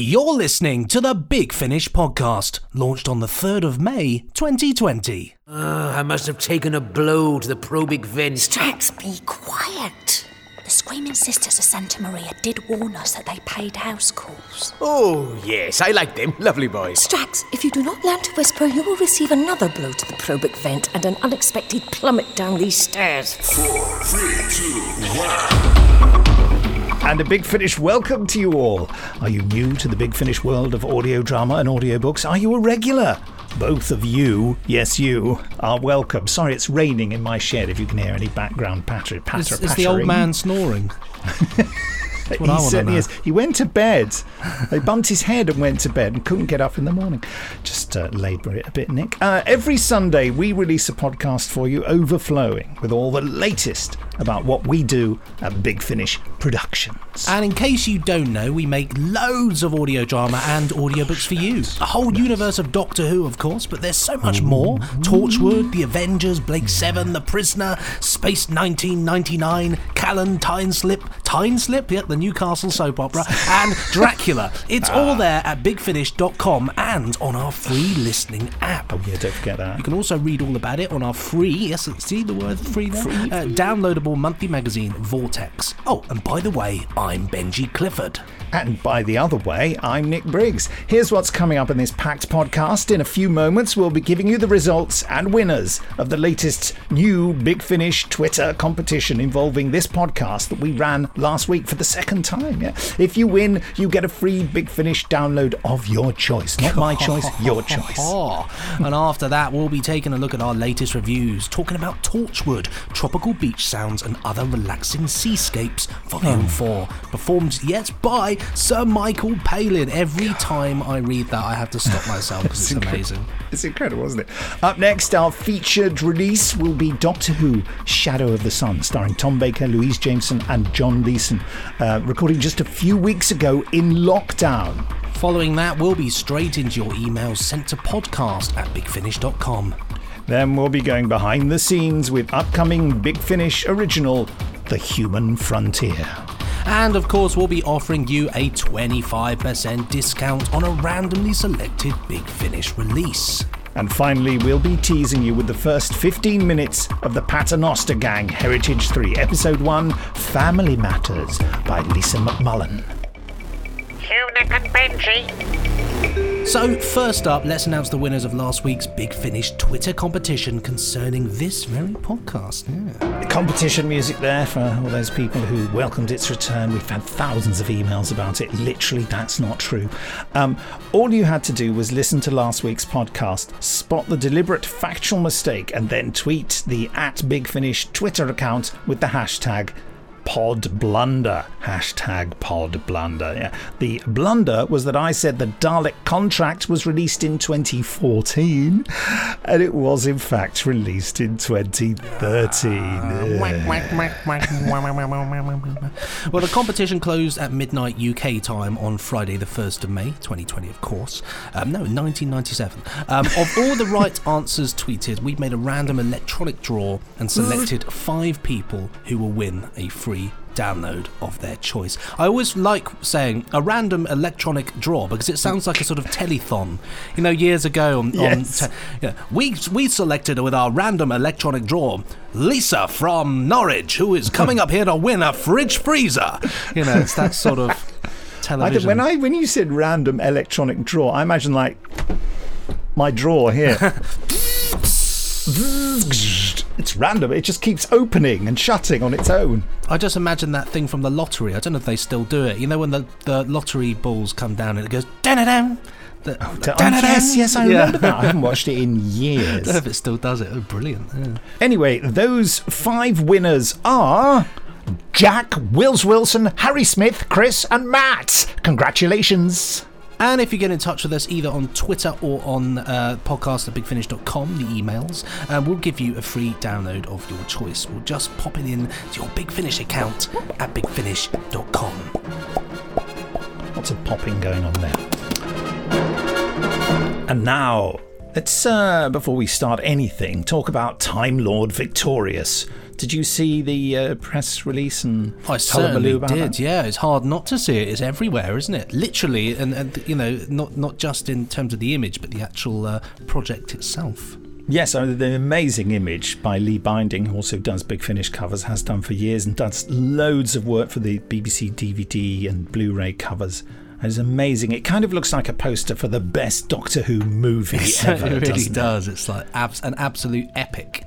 You're listening to the Big Finish podcast, launched on the 3rd of May 2020. Uh, I must have taken a blow to the probic vent. Strax, be quiet. The Screaming Sisters of Santa Maria did warn us that they paid house calls. Oh, yes, I like them. Lovely boys. Strax, if you do not learn to whisper, you will receive another blow to the probic vent and an unexpected plummet down these stairs. Four, three, two, one. And a Big Finish welcome to you all. Are you new to the Big Finish world of audio drama and audiobooks? Are you a regular? Both of you, yes, you, are welcome. Sorry, it's raining in my shed if you can hear any background patter, patter, It's, it's the old man snoring. what I he certainly know. is. He went to bed. He bumped his head and went to bed and couldn't get up in the morning. Just uh, labour it a bit, Nick. Uh, every Sunday, we release a podcast for you, overflowing with all the latest about what we do at Big Finish Productions. And in case you don't know, we make loads of audio drama and audiobooks for you. A whole universe of Doctor Who, of course, but there's so much more. Torchwood, The Avengers, Blake Seven, The Prisoner, Space 1999, Callan, Time Slip, Time Slip, yeah, the Newcastle soap opera, and Dracula. It's all there at bigfinish.com and on our free listening app. Oh, yeah, don't forget that. You can also read all about it on our free, yes, see the word free there? Uh, downloadable monthly magazine, Vortex. Oh, and by the way, I'm Benji Clifford. And by the other way, I'm Nick Briggs. Here's what's coming up in this packed podcast. In a few moments, we'll be giving you the results and winners of the latest new Big Finish Twitter competition involving this podcast that we ran last week for the second time. Yeah? If you win, you get a free Big Finish download of your choice. Not my choice, your choice. And after that, we'll be taking a look at our latest reviews, talking about Torchwood, tropical beach sounds, and other relaxing seascapes. Volume 4, performed yet by Sir Michael Palin. Every time I read that, I have to stop myself because it's amazing. It's incredible, isn't it? Up next, our featured release will be Doctor Who Shadow of the Sun, starring Tom Baker, Louise Jameson, and John Leeson, uh, recording just a few weeks ago in lockdown. Following that, we'll be straight into your emails sent to podcast at bigfinish.com. Then we'll be going behind the scenes with upcoming Big Finish original, The Human Frontier. And of course, we'll be offering you a 25% discount on a randomly selected Big Finish release. And finally, we'll be teasing you with the first 15 minutes of the Paternoster Gang Heritage 3, Episode 1 Family Matters by Lisa McMullin. Hugh, Nick and Benji. So, first up, let's announce the winners of last week's Big Finish Twitter competition concerning this very podcast. Yeah. Competition music there for all those people who welcomed its return. We've had thousands of emails about it. Literally, that's not true. Um, all you had to do was listen to last week's podcast, spot the deliberate factual mistake, and then tweet the at Big Finish Twitter account with the hashtag pod blunder hashtag pod blunder yeah the blunder was that i said the dalek contract was released in 2014 and it was in fact released in 2013 Well, the competition closed at midnight UK time on Friday, the 1st of May, 2020, of course. Um, no, 1997. Um, of all the right answers tweeted, we made a random electronic draw and selected five people who will win a free download of their choice. I always like saying a random electronic draw because it sounds like a sort of telethon. You know, years ago on, Yes. on te- we we selected with our random electronic draw Lisa from Norwich, who is coming up here to win a fridge freezer. You know, it's that sort of I television. think when I when you said random electronic draw, I imagine like my draw here. it's random. It just keeps opening and shutting on its own. I just imagine that thing from the lottery. I don't know if they still do it. You know, when the, the lottery balls come down and it goes dun the, Oh, oh yes, yes, I Yeah. remember that. I haven't watched it in years. I don't know if it still does it. Oh, brilliant. Yeah. Anyway, those five winners are Jack, Wills Wilson, Harry Smith, Chris, and Matt. Congratulations. And if you get in touch with us either on Twitter or on uh, podcast at bigfinish.com, the emails, uh, we'll give you a free download of your choice. We'll just pop it in to your Big Finish account at bigfinish.com. Lots of popping going on there. And now, Let's, uh, before we start anything, talk about Time Lord Victorious. Did you see the uh, press release and I hullabaloo certainly about did. that? Yeah, it's hard not to see it. It's everywhere, isn't it? Literally, and, and you know, not not just in terms of the image, but the actual uh, project itself. Yes, uh, the amazing image by Lee Binding, who also does Big Finish covers, has done for years and does loads of work for the BBC DVD and Blu ray covers. And It's amazing. It kind of looks like a poster for the best Doctor Who movie ever. it really doesn't it? does. It's like abs- an absolute epic.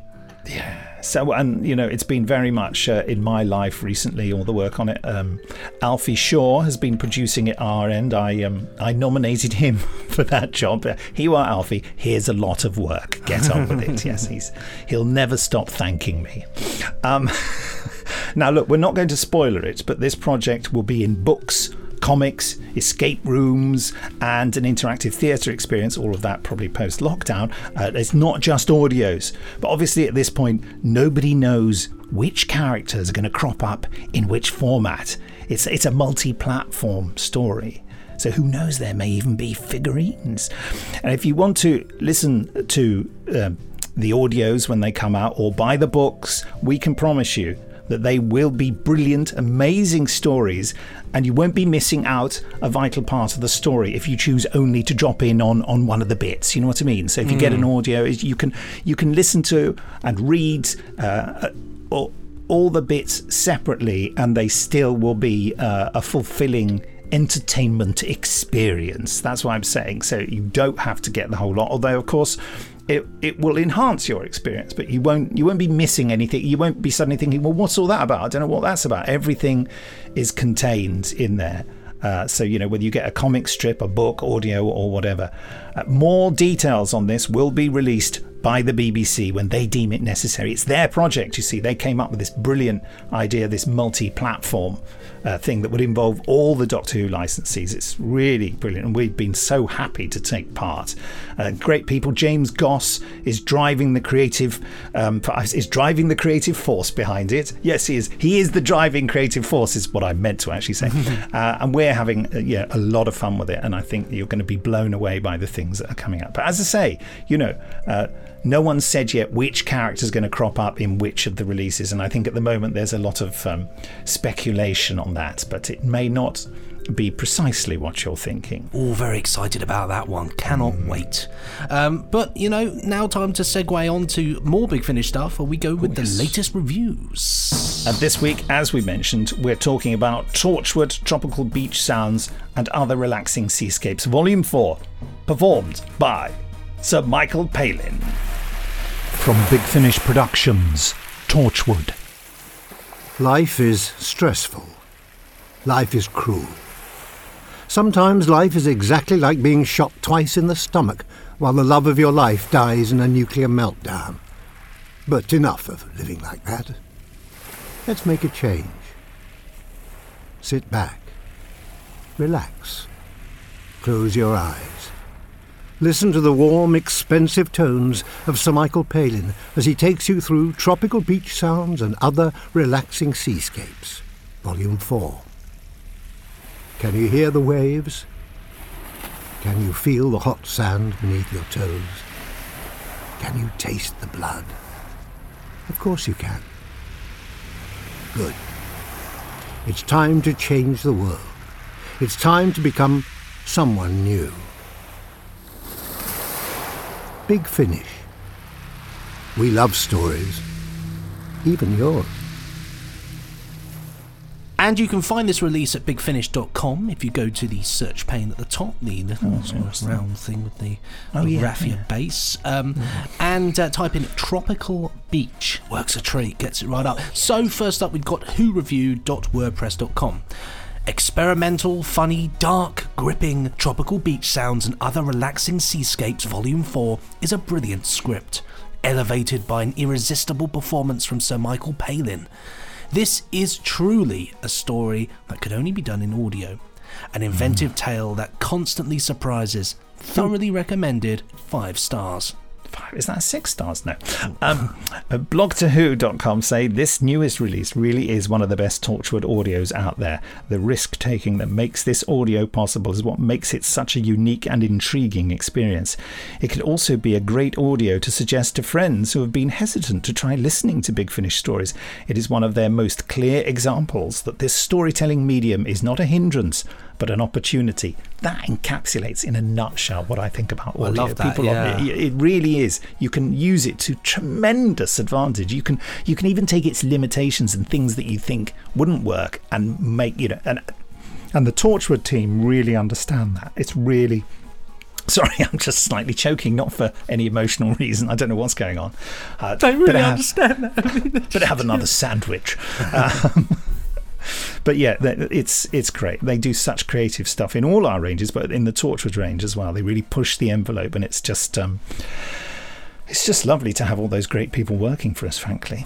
So, and you know, it's been very much uh, in my life recently. All the work on it. Um, Alfie Shaw has been producing it our end. I um, I nominated him for that job. Uh, Here you are, Alfie. Here's a lot of work. Get on with it. yes, he's he'll never stop thanking me. Um, now, look, we're not going to spoiler it, but this project will be in books. Comics, escape rooms, and an interactive theatre experience, all of that probably post lockdown. Uh, it's not just audios, but obviously at this point, nobody knows which characters are going to crop up in which format. It's, it's a multi platform story. So who knows? There may even be figurines. And if you want to listen to um, the audios when they come out or buy the books, we can promise you that they will be brilliant, amazing stories, and you won't be missing out a vital part of the story if you choose only to drop in on, on one of the bits. You know what I mean? So if you get an audio, you can you can listen to and read uh, all, all the bits separately, and they still will be uh, a fulfilling entertainment experience. That's what I'm saying. So you don't have to get the whole lot. Although, of course, it, it will enhance your experience, but you won't you won't be missing anything. You won't be suddenly thinking, well, what's all that about? I don't know what that's about. Everything is contained in there. Uh, so you know whether you get a comic strip, a book, audio, or whatever. Uh, more details on this will be released by the BBC when they deem it necessary. It's their project, you see. They came up with this brilliant idea, this multi-platform uh, thing that would involve all the Doctor Who licensees. It's really brilliant, and we've been so happy to take part. Uh, great people. James Goss is driving the creative um, is driving the creative force behind it. Yes, he is. He is the driving creative force. Is what I meant to actually say. uh, and we're having uh, yeah a lot of fun with it, and I think you're going to be blown away by the things that are coming up. But as I say, you know. No one's said yet which character is going to crop up in which of the releases, and I think at the moment there's a lot of um, speculation on that, but it may not be precisely what you're thinking. All very excited about that one. Cannot wait. Um, but you know, now time to segue on to more Big Finish stuff, where we go with the latest reviews. And this week, as we mentioned, we're talking about Torchwood, Tropical Beach Sounds, and Other Relaxing Seascapes, Volume 4, performed by Sir Michael Palin. From Big Finish Productions, Torchwood. Life is stressful. Life is cruel. Sometimes life is exactly like being shot twice in the stomach while the love of your life dies in a nuclear meltdown. But enough of living like that. Let's make a change. Sit back. Relax. Close your eyes. Listen to the warm, expensive tones of Sir Michael Palin as he takes you through tropical beach sounds and other relaxing seascapes. Volume 4. Can you hear the waves? Can you feel the hot sand beneath your toes? Can you taste the blood? Of course you can. Good. It's time to change the world. It's time to become someone new. Big Finish. We love stories. Even yours. And you can find this release at bigfinish.com if you go to the search pane at the top, the little sort of round thing with the, Oh, the yeah, raffia yeah. base, um, and uh, type in Tropical Beach. Works a treat, gets it right up. So, first up, we've got whoreview.wordpress.com. Experimental, funny, dark, gripping, tropical beach sounds and other relaxing seascapes, Volume 4 is a brilliant script, elevated by an irresistible performance from Sir Michael Palin. This is truly a story that could only be done in audio. An inventive hmm. tale that constantly surprises. Thoroughly recommended, five stars. Five. Is that six stars? No. Um, uh, blog2who.com say this newest release really is one of the best Torchwood audios out there. The risk taking that makes this audio possible is what makes it such a unique and intriguing experience. It could also be a great audio to suggest to friends who have been hesitant to try listening to Big Finish stories. It is one of their most clear examples that this storytelling medium is not a hindrance but an opportunity. That encapsulates in a nutshell what I think about I love that, People yeah. it, it really is. You can use it to tremendous advantage. You can you can even take its limitations and things that you think wouldn't work and make you know and and the Torchwood team really understand that. It's really Sorry, I'm just slightly choking, not for any emotional reason. I don't know what's going on. Uh, They really have- understand that. But have another sandwich. Um, but yeah, it's it's great. They do such creative stuff in all our ranges, but in the Torchwood range as well. They really push the envelope, and it's just um, it's just lovely to have all those great people working for us. Frankly,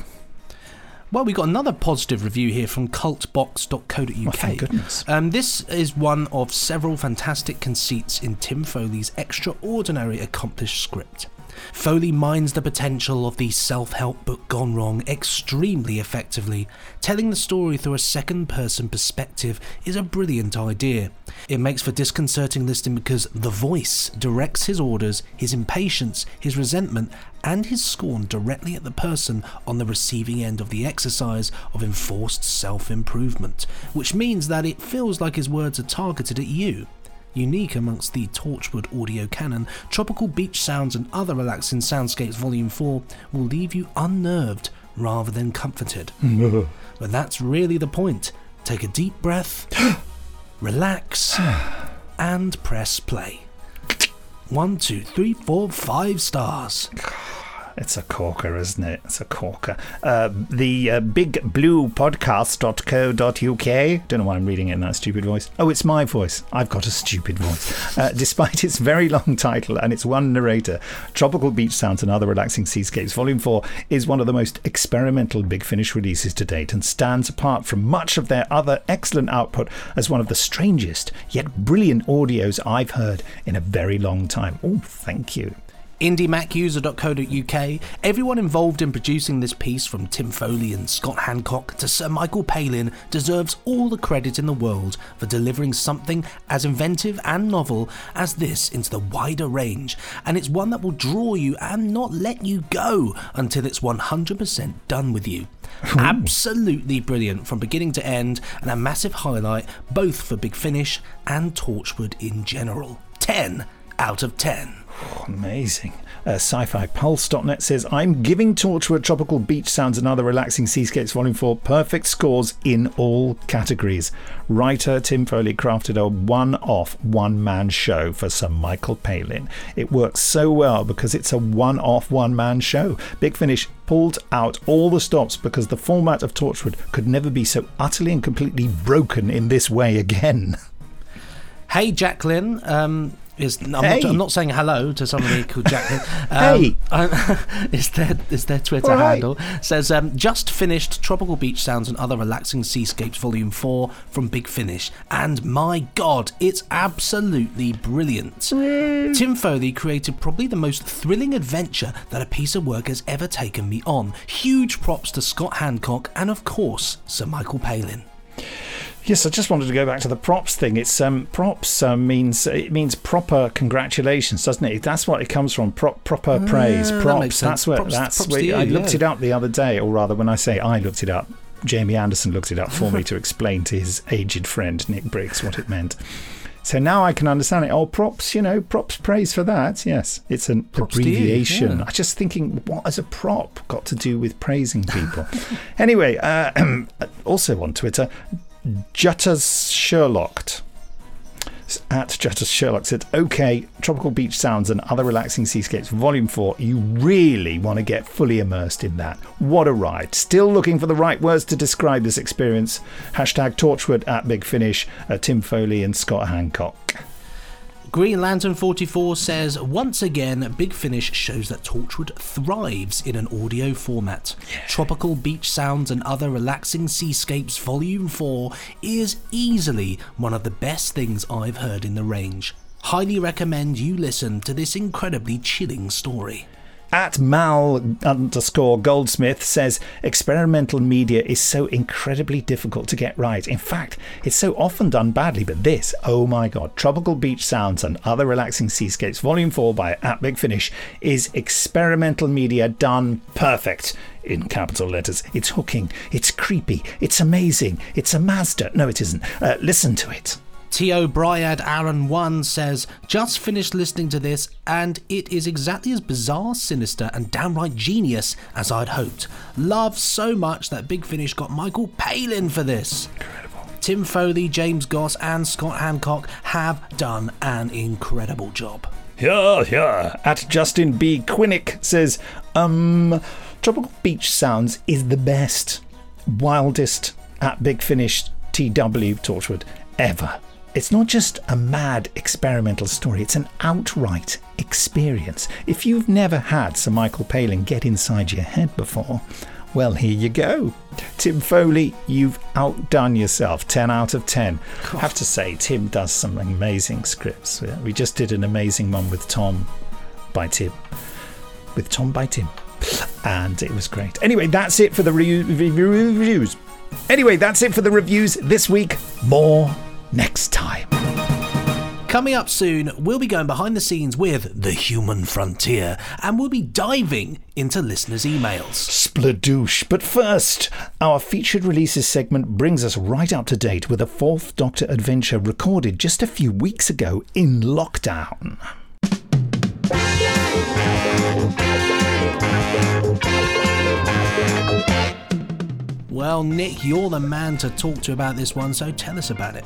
Well, we got another positive review here from cultbox.co.uk. well, thank goodness. Um, this is one of several fantastic conceits in Tim Foley's extraordinary accomplished script. Foley mines the potential of the self help book gone wrong extremely effectively. Telling the story through a second person perspective is a brilliant idea. It makes for disconcerting listening because the voice directs his orders, his impatience, his resentment, and his scorn directly at the person on the receiving end of the exercise of enforced self improvement, which means that it feels like his words are targeted at you. Unique amongst the Torchwood audio canon, Tropical Beach Sounds and Other Relaxing Soundscapes Volume 4 will leave you unnerved rather than comforted. but that's really the point. Take a deep breath, relax, and press play. One, two, three, four, five stars. It's a corker, isn't it? It's a corker. Uh, the uh, big blue podcast.co.uk. Don't know why I'm reading it in that stupid voice. Oh, it's my voice. I've got a stupid voice. Uh, despite its very long title and its one narrator, Tropical Beach Sounds and Other Relaxing Seascapes Volume 4 is one of the most experimental Big Finish releases to date and stands apart from much of their other excellent output as one of the strangest yet brilliant audios I've heard in a very long time. Oh, thank you. IndieMacUser.co.uk. Everyone involved in producing this piece, from Tim Foley and Scott Hancock to Sir Michael Palin, deserves all the credit in the world for delivering something as inventive and novel as this into the wider range, and it's one that will draw you and not let you go until it's 100% done with you. Absolutely brilliant from beginning to end, and a massive highlight both for Big Finish and Torchwood in general. 10 out of 10. Amazing. Uh, Sci-Fi says, I'm giving Torchwood Tropical Beach Sounds and Other Relaxing Seascapes Volume 4 perfect scores in all categories. Writer Tim Foley crafted a one-off one-man show for Sir Michael Palin. It works so well because it's a one-off one-man show. Big Finish pulled out all the stops because the format of Torchwood could never be so utterly and completely broken in this way again. Hey, Jacqueline. Um, is I'm, Hey. not, I'm not saying hello to somebody called Jacqueline. Um, Hey. I- is their is their Twitter right. handle says um, just finished Tropical Beach Sounds and Other Relaxing Seascapes Volume Four from Big Finish, and my God, it's absolutely brilliant. Tim Foley created probably the most thrilling adventure that a piece of work has ever taken me on. Huge props to Scott Hancock and of course Sir Michael Palin. Yes, I just wanted to go back to the props thing. It's um, props um, means it means proper congratulations, doesn't it? That's what it comes from. Pro- proper praise. Ah, that Props. sense. That's where. Props- that's props where you, I looked yeah. it up the other day, or rather, when I say I looked it up, Jamie Anderson looked it up for me to explain to his aged friend Nick Briggs what it meant. So now I can understand it. Oh, props, you know, props praise for that. Yes, it's an Props you, abbreviation. yeah. I'm just thinking, what has a prop got to do with praising people? anyway, uh, also on Twitter, Juttas Sherlocked at Juttas Sherlock said, Okay, Tropical Beach Sounds and Other Relaxing Seascapes, Volume 4. You really want to get fully immersed in that. What a ride. Still looking for the right words to describe this experience. Hashtag Torchwood at Big Finish, uh, Tim Foley and Scott Hancock. Green Lantern 44 says, once again, Big Finish shows that Torchwood thrives in an audio format. Tropical Beach Sounds and Other Relaxing Seascapes Volume 4 is easily one of the best things I've heard in the range. Highly recommend you listen to this incredibly chilling story. At Mal underscore Goldsmith says experimental media is so incredibly difficult to get right. In fact, it's so often done badly. But this, oh my god, Tropical Beach Sounds and Other Relaxing Seascapes Volume 4 by At Big Finish is experimental media done perfect in capital letters. It's hooking, it's creepy, it's amazing, it's a Mazda. No, it isn't. Uh, listen to it. T.O. Bryad Aaron 1 says, Just finished listening to this, and it is exactly as bizarre, sinister, and downright genius as I'd hoped. Love so much that Big Finish got Michael Palin for this. Incredible. Tim Foley, James Goss, and Scott Hancock have done an incredible job. Yeah, yeah. At Justin B. Quinnick says, um, Tropical Beach Sounds is the best, wildest at Big Finish TW Torchwood ever. It's not just a mad experimental story, it's an outright experience. If you've never had Sir Michael Palin get inside your head before, well, here you go. Tim Foley, you've outdone yourself. 10 out of 10. I have to say, Tim does some amazing scripts. We just did an amazing one with Tom by Tim. With Tom by Tim. And it was great. Anyway, that's it for the re- re- reviews. Anyway, that's it for the reviews this week. More next time. Coming up soon, we'll be going behind the scenes with The Human Frontier and we'll be diving into listeners' emails. Spladoosh. But first, our featured releases segment brings us right up to date with a fourth Doctor adventure recorded just a few weeks ago in lockdown. Well, Nick, you're the man to talk to about this one, so tell us about it.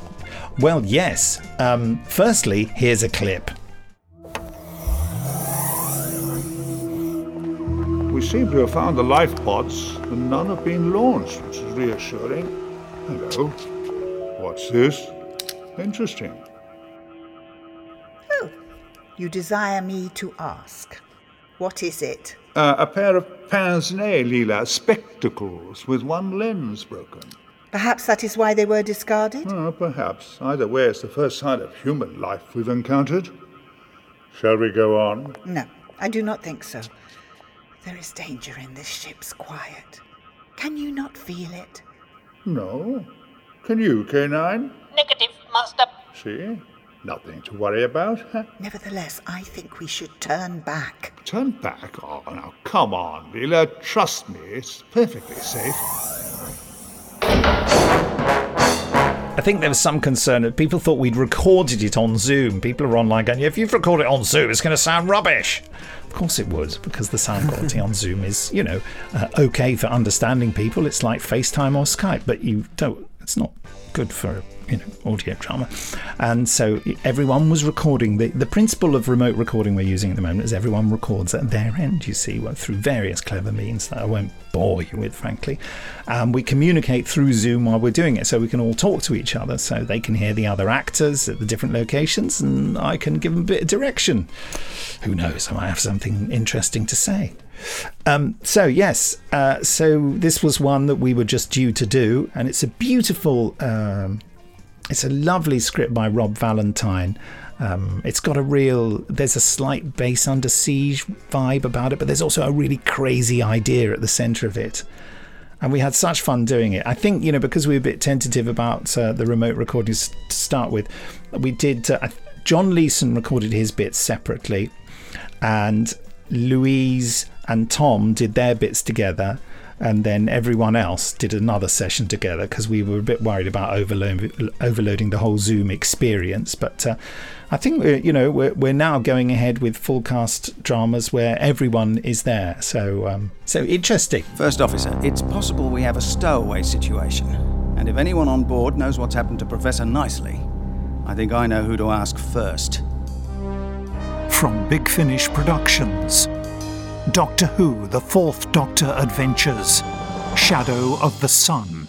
Well, yes. Um, firstly, here's a clip. We seem to have found the life pods, and none have been launched, which is reassuring. Hello. What's this? Interesting. Oh, you desire me to ask. What is it? Uh, a pair of pince-nez, Leela, spectacles with one lens broken. Perhaps that is why they were discarded? Oh, perhaps. Either way, it's the first sign of human life we've encountered. Shall we go on? No, I do not think so. There is danger in this ship's quiet. Can you not feel it? No. Can you, K9? Negative, Master. See? Nothing to worry about. Huh? Nevertheless, I think we should turn back. Turn back? Oh, now come on, Leela. Trust me, it's perfectly safe. I think there was some concern that people thought we'd recorded it on Zoom. People are online going, if you've recorded it on Zoom, it's going to sound rubbish. Of course it would, because the sound quality on Zoom is, you know, uh, okay for understanding people. It's like FaceTime or Skype, but you don't. It's not good for you know audio drama. And so everyone was recording. The the principle of remote recording we're using at the moment is everyone records at their end. You see, well, through various clever means that I won't bore you with, frankly. Um, we communicate through Zoom while we're doing it, so we can all talk to each other, so they can hear the other actors at the different locations, and I can give them a bit of direction. Who knows? I might have something interesting to say. Um, so yes, uh, so this was one that we were just due to do, and it's a beautiful, um, it's a lovely script by Rob Valentine. Um, it's got a real, there's a slight base under siege vibe about it, but there's also a really crazy idea at the centre of it. And we had such fun doing it. I think, you know, because we were a bit tentative about uh, the remote recordings to start with, we did, uh, John Leeson recorded his bits separately, and Louise and Tom did their bits together, and then everyone else did another session together because we were a bit worried about overload, overloading the whole Zoom experience. But uh, I think we're, you know we're, we're now going ahead with full cast dramas where everyone is there. So um, so interesting. First officer, it's possible we have a stowaway situation, and if anyone on board knows what's happened to Professor Nicely, I think I know who to ask first. From Big Finish Productions Doctor Who The Fourth Doctor Adventures Shadow of the Sun.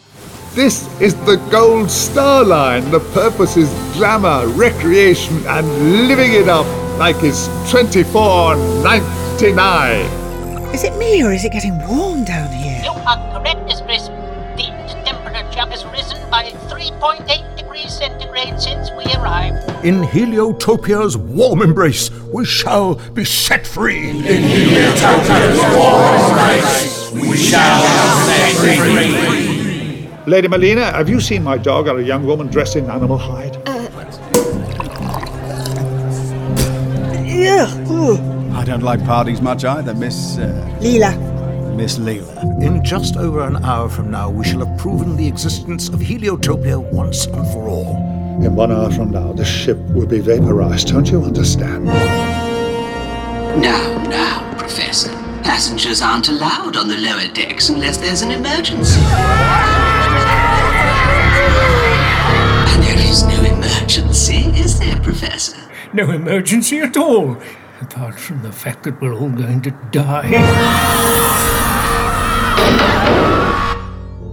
This is the Gold Star Line. The purpose is glamour, recreation, and living it up like it's 24.99. Is it me or is it getting warm down here? You are correct, Miss Crisp. The temperature has risen by 3.8 degrees. degrees centigrade since we arrived. In Heliotopia's warm embrace, we shall be set free. In Heliotopia's warm embrace, we shall be set free. Lady Melina, have you seen my dog or a young woman dressed in animal hide? Yeah. I don't like parties much either, Miss. Uh, Leela. Miss Leela. In just over an hour from now, we shall have proven the existence of Heliotopia once and for all. In one hour from now, the ship will be vaporized. Don't you understand? Now, now, Professor. Passengers aren't allowed on the lower decks unless there's an emergency. And there is no emergency, is there, Professor? No emergency at all, apart from the fact that we're all going to die.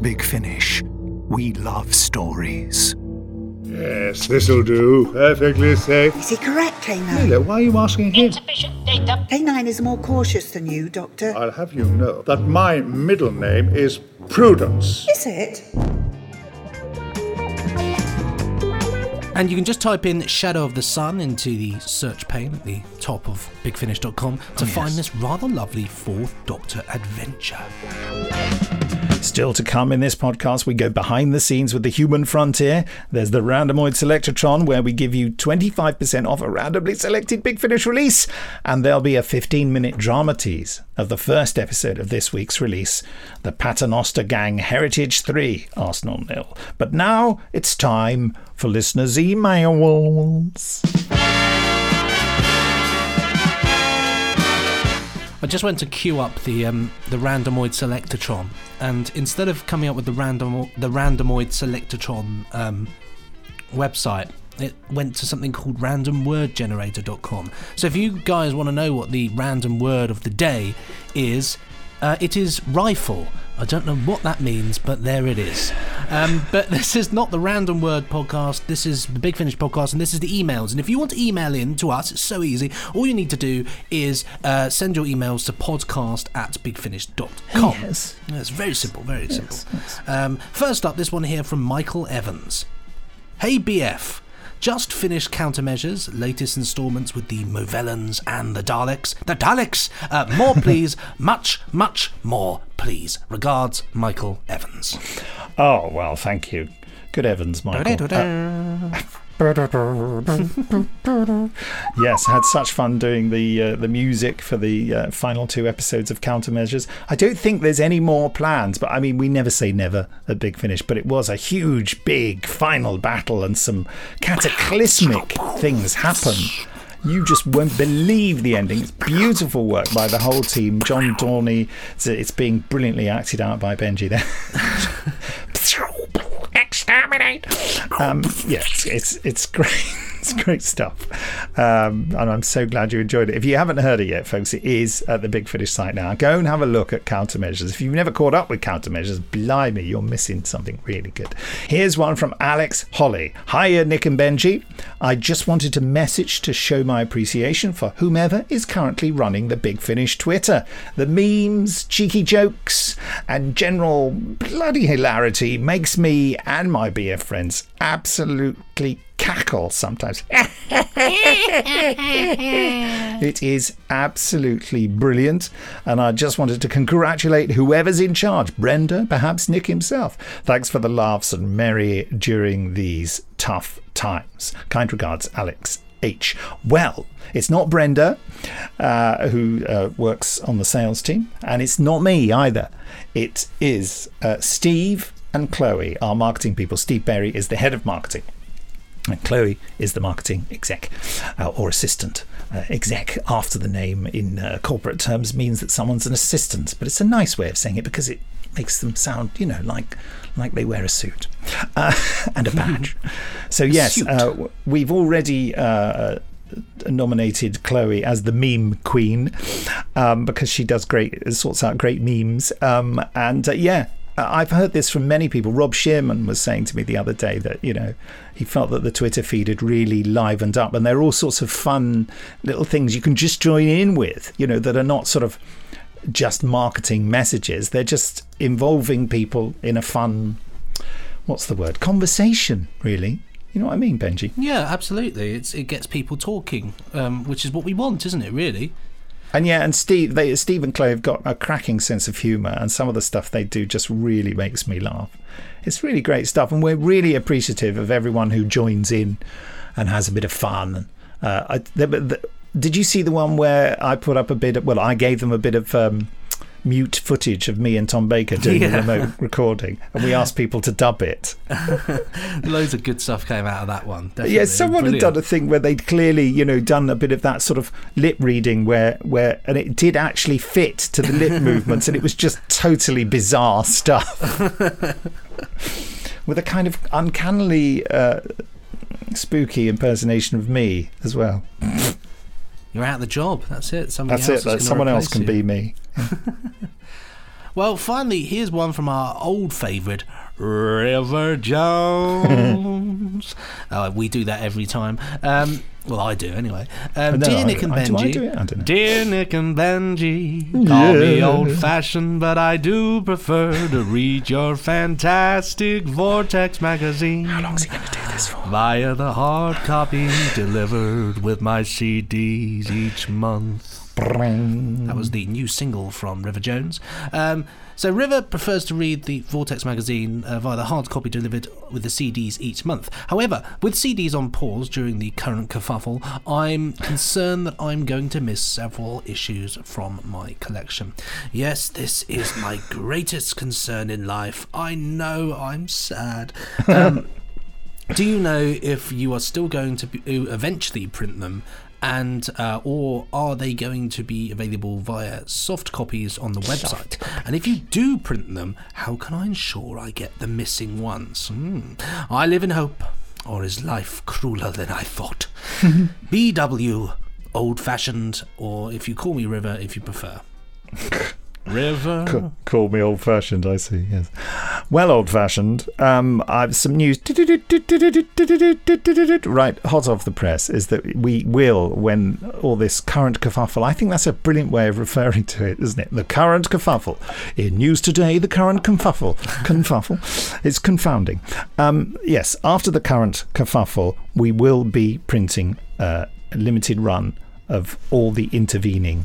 Big Finish. We love stories. Yes, this'll do. Perfectly safe. Is he correct, K9? Leela, why are you asking him? Insufficient data. K9 is more cautious than you, Doctor. I'll have you know that my middle name is Prudence. Is it? And you can just type in Shadow of the Sun into the search pane at the top of bigfinish.com to Oh, find this rather lovely fourth Doctor adventure. Still to come in this podcast, we go behind the scenes with the human frontier. There's the Randomoid Selectatron, where we give you 25% off a randomly selected Big Finish release. And there'll be a 15 minute drama tease of the first episode of this week's release The Paternoster Gang Heritage 3, Arsenal nil. But now it's time for listeners' emails. I just went to queue up the um, the randomoid selectatron, and instead of coming up with the random the randomoid selectatron um, website, it went to something called randomwordgenerator.com. So if you guys want to know what the random word of the day is, uh, it is rifle. I don't know what that means, but there it is. Um, but this is not the Random Word podcast. This is the Big Finish podcast, and this is the emails. And if you want to email in to us, it's so easy. All you need to do is uh, send your emails to podcast at bigfinish.com. Yes. Yeah, It's very simple, very simple. Um, first up, this one here from Michael Evans. Hey BF, just finished Countermeasures, latest installments with the Movellans and the Daleks. The Daleks! Uh, more please, much, much more please. Regards, Michael Evans. Oh, well, thank you. Good heavens, Michael. Uh, yes, I had such fun doing the uh, the music for the uh, final two episodes of Countermeasures. I don't think there's any more plans, but I mean, we never say never at Big Finish. But it was a huge, big final battle, and some cataclysmic things happen. You just won't believe the ending. It's beautiful work by the whole team. John Dorney, it's, it's being brilliantly acted out by Benji there. Exterminate! Um, yeah, it's, it's it's great. It's great stuff, um, and I'm so glad you enjoyed it. If you haven't heard it yet, folks, it is at the Big Finish site now. Go and have a look at Countermeasures. If you've never caught up with Countermeasures, blimey, you're missing something really good. Here's one from Alex Holly. Hiya, Nick and Benji. I just wanted to message to show my appreciation for whomever is currently running the Big Finish Twitter. The memes, cheeky jokes, and general bloody hilarity makes me and my BF friends absolutely cackle sometimes. it is absolutely brilliant, and I just wanted to congratulate whoever's in charge, Brenda, perhaps Nick himself. Thanks for the laughs and merry during these tough times. Kind regards, Alex. H. Well, it's not Brenda uh, who uh, works on the sales team, and it's not me either. It is uh, Steve and Chloe, our marketing people. Steve Berry is the head of marketing. And Chloe is the marketing exec uh, or assistant. Uh, exec after the name in uh, corporate terms means that someone's an assistant, but it's a nice way of saying it because it makes them sound, you know, like like they wear a suit uh, and a badge. so yes, uh, we've already. Uh, nominated Chloe as the meme queen um, because she does great, sorts out great memes. Um, and uh, yeah, I've heard this from many people. Rob Shearman was saying to me the other day that, you know, he felt that the Twitter feed had really livened up and there are all sorts of fun little things you can just join in with, you know, that are not sort of just marketing messages. They're just involving people in a fun, what's the word, conversation, really. You know what I mean, Benji? Yeah, absolutely. It's it gets people talking, um, which is what we want, isn't it? Really. And yeah, and Steve, they, Steve and Chloe have got a cracking sense of humour, and some of the stuff they do just really makes me laugh. It's really great stuff, and we're really appreciative of everyone who joins in and has a bit of fun. Uh, I, the, the, did you see the one where I put up a bit of, well, I gave them a bit of um, mute footage of me and Tom Baker doing Yeah. the remote recording, and we asked people to dub it. Loads of good stuff came out of that one. Definitely. Yeah, someone Brilliant. had done a thing where they'd clearly, you know, done a bit of that sort of lip reading where, where, and it did actually fit to the lip movements, and it was just totally bizarre stuff with a kind of uncannily uh, spooky impersonation of me as well. You're out of the job. That's it. Somebody That's else it. Gonna someone else can you. be me. Well, finally, here's one from our old favourite, River Jones. uh, we do that every time. Um, well, I do anyway. Um, No, Dear I- Nick and I- do I Benji. do it? I don't. Dear Nick and Benji. Call me old fashioned, but I do prefer to read your fantastic Vortex magazine. How long's he going to do this for? Via the hard copy delivered with my CDs each month. That was the new single from River Jones. Um, so River prefers to read the Vortex magazine uh, via the hard copy delivered with the CDs each month. However, with CDs on pause during the current kerfuffle, I'm concerned that I'm going to miss several issues from my collection. Yes, this is my greatest concern in life. I know I'm sad. Um, do you know if you are still going to be, eventually print them and uh, or are they going to be available via soft copies on the website? and if you do print them how can i ensure i get the missing ones? Hmm. i live in hope or is life crueler than i thought? Bw old fashioned or if you call me river if you prefer river Ca- Call me old fashioned, I see, yes. Well, old fashioned, um, I've some news. Right, hot off the press is that we will, when all this current kerfuffle, I think that's a brilliant way of referring to it, isn't it? The current kerfuffle. In news today, the current kerfuffle. Confuffle. It's confounding. Um, yes, after the current kerfuffle, we will be printing uh, a limited run of all the intervening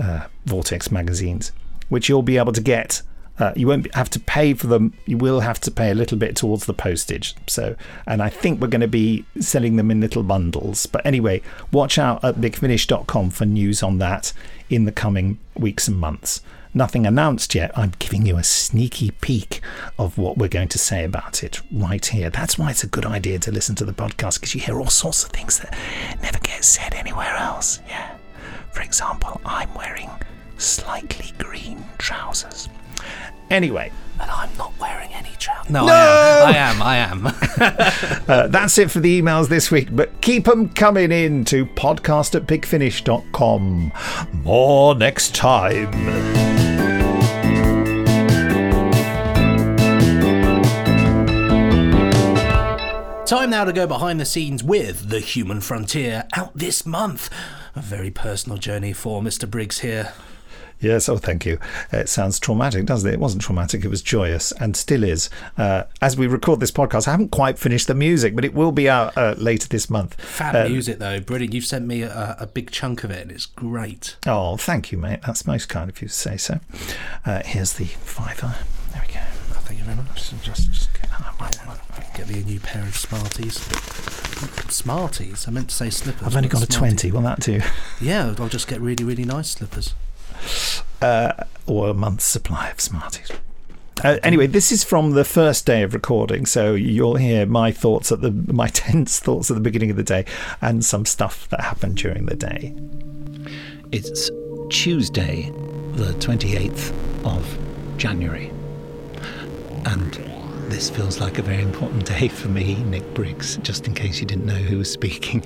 uh, Vortex magazines, which you'll be able to get. Uh, you won't have to pay for them. You will have to pay a little bit towards the postage. So, and I think we're going to be selling them in little bundles. But anyway, watch out at bigfinish.com for news on that in the coming weeks and months. Nothing announced yet. I'm giving you a sneaky peek of what we're going to say about it right here. That's why it's a good idea to listen to the podcast because you hear all sorts of things that never get said anywhere else. Yeah. For example, I'm wearing slightly green trousers. Anyway, and i'm not wearing any trousers no, No! i am i am i am uh, that's it for the emails this week, but keep them coming in to podcast at bigfinish.com. More next time. Time now to go behind the scenes with The Human Frontier out this month. A very personal journey for Mr. Briggs here. Yes, oh, thank you. It sounds traumatic, doesn't it? It wasn't traumatic, it was joyous and still is. Uh, as we record this podcast, I haven't quite finished the music, but it will be out uh, later this month. Fab Uh, music though, brilliant. You've sent me a, a big chunk of it and it's great. Oh, thank you, mate. That's most kind of you to say so. Uh, here's the fiver. There we go. Thank you very much. Just, just get, get me a new pair of Smarties. Smarties? I meant to say slippers. I've only got a 20. Will that do? Yeah, I'll just get really, really nice slippers. uh, or a month's supply of Smarties. Uh, anyway, this is from the first day of recording, so you'll hear my thoughts at the my tense thoughts at the beginning of the day, and some stuff that happened during the day. It's Tuesday, the 28th of January. And this feels like a very important day for me, Nick Briggs, just in case you didn't know who was speaking.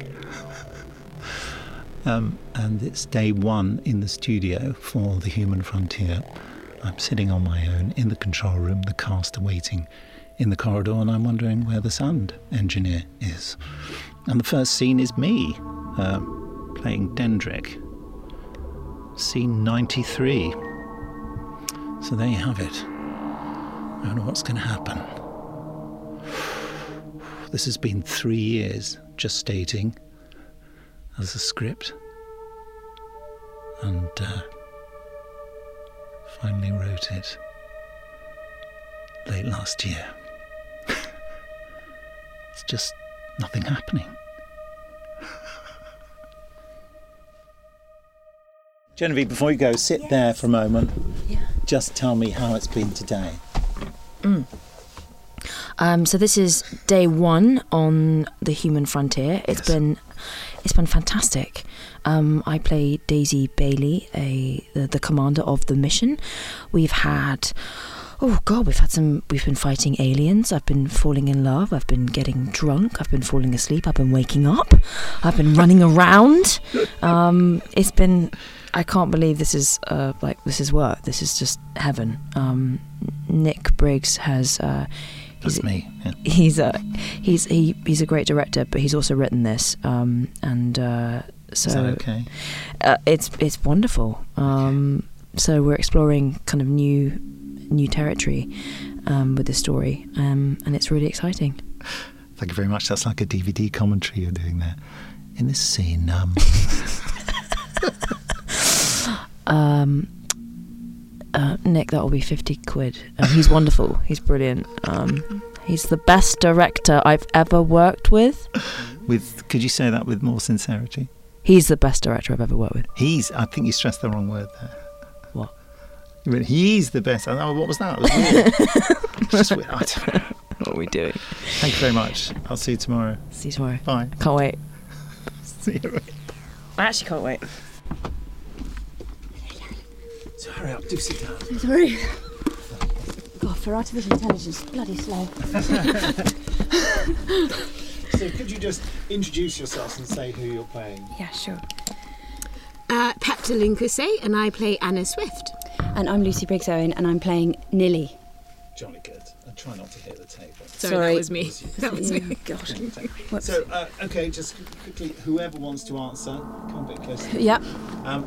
um, and it's day one in the studio for The Human Frontier. I'm sitting on my own in the control room, the cast are waiting in the corridor, and I'm wondering where the sound engineer is. And the first scene is me uh, playing Dendrick. Scene 93. So there you have it. I don't know what's going to happen. this has been three years gestating as a script. And uh, finally wrote it late last year. it's just nothing happening. Genevieve, before you go, sit there for a moment. Yeah. Just tell me how it's been today. Mm. Um, so this is day one on the human frontier. It's been it's been fantastic. Um, I play Daisy Bailey, a the, the commander of the mission. We've had oh god, we've had some. We've been fighting aliens. I've been falling in love. I've been getting drunk. I've been falling asleep. I've been waking up. I've been running around. Um, it's been. I can't believe this is uh, like this is work. This is just heaven. Um, Nick Briggs has. Uh, That's he's, me. yeah. He's a he's he, he's a great director, but he's also written this. Um, and uh, so okay? uh, it's it's wonderful. Um, so we're exploring kind of new new territory um, with this story, um, and it's really exciting. Thank you very much. That's like a DVD commentary you're doing there. In this scene, um, Um, uh, Nick, that will be fifty quid. Um, he's wonderful. He's brilliant. Um, he's the best director I've ever worked with. with could you say that with more sincerity? He's the best director I've ever worked with. He's. I think you stressed the wrong word there. What? You meant he's the best. Oh, what was that? It was weird. Just weird. I don't know. What are we doing? Thank you very much. I'll see you tomorrow. See you tomorrow. Bye. Can't wait. See you. I actually can't wait. So hurry up. Do sit down. Sorry. God, for artificial intelligence, bloody slow. So could you just introduce yourselves and say who you're playing? Yeah, sure. Uh, Pepter Lunkuse, and I play Anna Swift. And I'm Lucy Briggs Owen, and I'm playing Nilly. Jolly good. And try not to hit the table. Sorry, that was me. That was me. Gosh. So, uh, okay, just quickly, whoever wants to answer, come a bit closer. Yep. Um,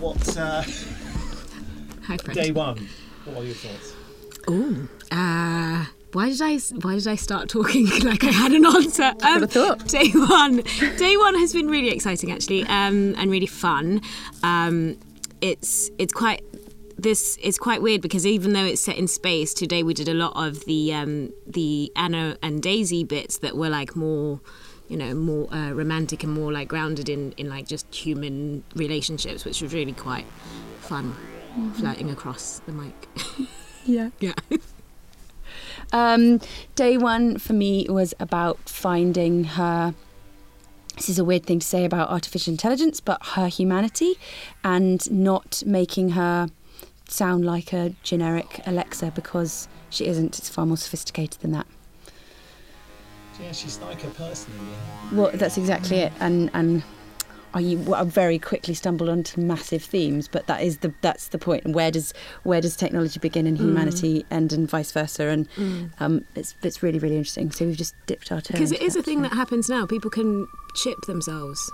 what, uh, Hi, friend. day one, what are your thoughts? Ooh. Uh, why did I why did I start talking like I had an answer? Um, Day one, day one has been really exciting actually, um, and really fun. Um, it's it's quite this is quite weird because even though it's set in space, today we did a lot of the um, the Anna and Daisy bits that were like more you know more uh, romantic and more like grounded in in like just human relationships, which was really quite fun Mhm. floating across the mic. Yeah. yeah. Um, day one for me was about finding her. This is a weird thing to say about artificial intelligence, but her humanity and not making her sound like a generic Alexa because she isn't. It's far more sophisticated than that. Yeah, she's like a person in the end. Well, that's exactly it. And and I, well, I very quickly stumbled onto massive themes, but that is the that's the point. Where does where does technology begin and Mm. humanity end, and vice versa? And Mm. um, it's it's really really interesting. So we've just dipped our toe. because it is a thing so. that happens now people can chip themselves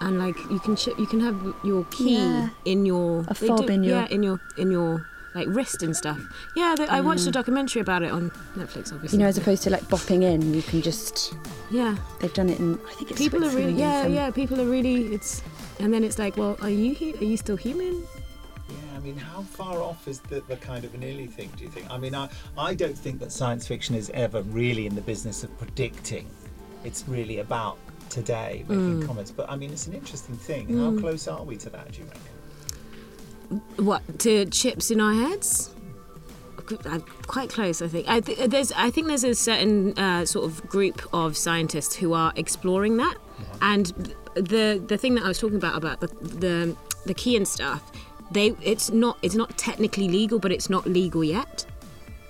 and like you can chip you can have your key Yeah. in your A fob do- in your- yeah in your in your like wrist and stuff yeah the, i watched a Mm. documentary about it on netflix obviously You know, as opposed to like bopping in, you can just yeah they've done it in. I think it's people are really yeah some- yeah people are really it's and then it's like well are you are you still human Yeah, I mean, how far off is the, the kind of vanilla thing, do you think? I mean, I, I don't think that science fiction is ever really in the business of predicting. It's really about today making Mm. comments. But I mean, it's an interesting thing. Mm. How close are we to that, do you reckon? what to chips in our heads quite close i think I, th- there's i think there's a certain uh, sort of group of scientists who are exploring that and the the thing that i was talking about about the the, the key and stuff they it's not it's not technically legal but it's not legal yet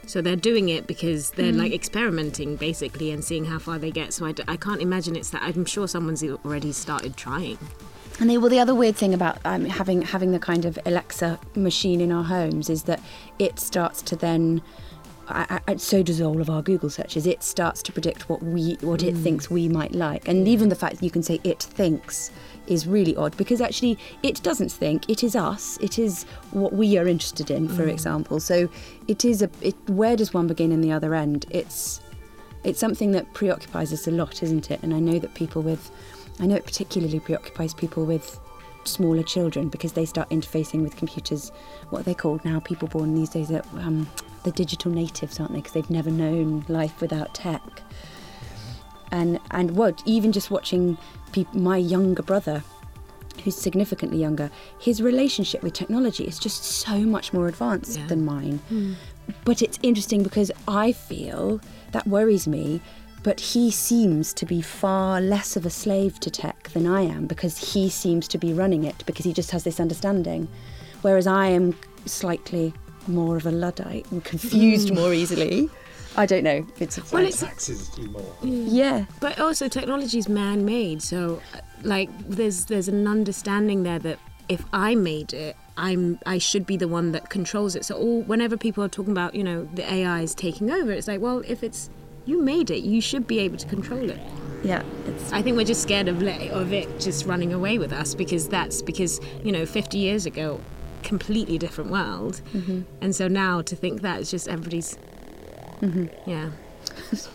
so they're doing it because they're Mm. like experimenting basically and seeing how far they get so I, d- I can't imagine it's that i'm sure someone's already started trying And the, well, the other weird thing about um, having having the kind of Alexa machine in our homes is that it starts to then. I, I, so does all of our Google searches. It starts to predict what we what it Mm. thinks we might like, and even the fact that you can say it thinks is really odd because actually it doesn't think. It is us. It is what we are interested in, for Mm. example. So it is a. It, where does one begin and the other end? It's it's something that preoccupies us a lot, isn't it? And I know that people with, I know it particularly preoccupies people with smaller children because they start interfacing with computers. What are they called now? People born these days are um, the digital natives, aren't they? Because they've never known life without tech. And and what even just watching peop my younger brother, who's significantly younger, his relationship with technology is just so much more advanced than mine. Hmm. But it's interesting because I feel that worries me. But he seems to be far less of a slave to tech than I am because he seems to be running it because he just has this understanding. Whereas I am slightly more of a Luddite and confused Mm. more easily. I don't know. It's a Well, it's- taxes you more. Yeah. But also technology is man-made, so uh, like there's there's an understanding there that if I made it, I'm I should be the one that controls it. So all whenever people are talking about, you know, the AI is taking over, it's like, well, if it's you made it, you should be able to control it. Yeah, it's I think we're just scared of let, of it just running away with us because that's because, you know, 50 years ago completely different world. Mhm. And so now to think that it's just everybody's Mhm. yeah.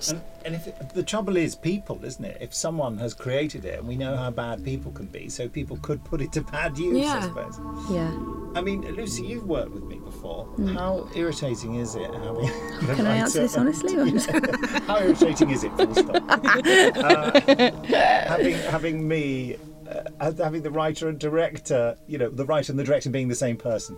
And, and if it, the trouble is people, isn't it? If someone has created it, and we know how bad people can be, so people could put it to bad use, I Yeah. suppose. Yeah. I mean, Lucy, you've worked with me before. Mm. How irritating is it having? Can I answer this honestly? How irritating is it? Uh, having having me, uh, having the writer and director, you know, the writer and the director being the same person.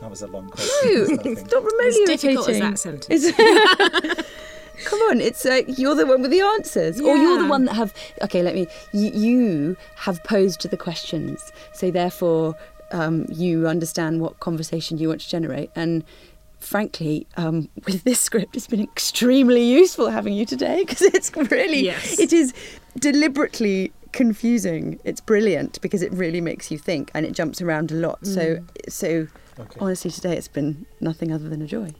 That was a long question. No, wasn't it, it's remotely As difficult as that sentence. It's- Come on, it's uh, you're the one with the answers, or you're the one that have. Okay, let me. You, you have posed the questions, so therefore um, you understand what conversation you want to generate. And frankly, um, with this script, it's been extremely useful having you today because it's really, Yes. it is deliberately confusing. It's brilliant because it really makes you think and it jumps around a lot. So, Mm. so Okay. honestly, today it's been nothing other than a joy.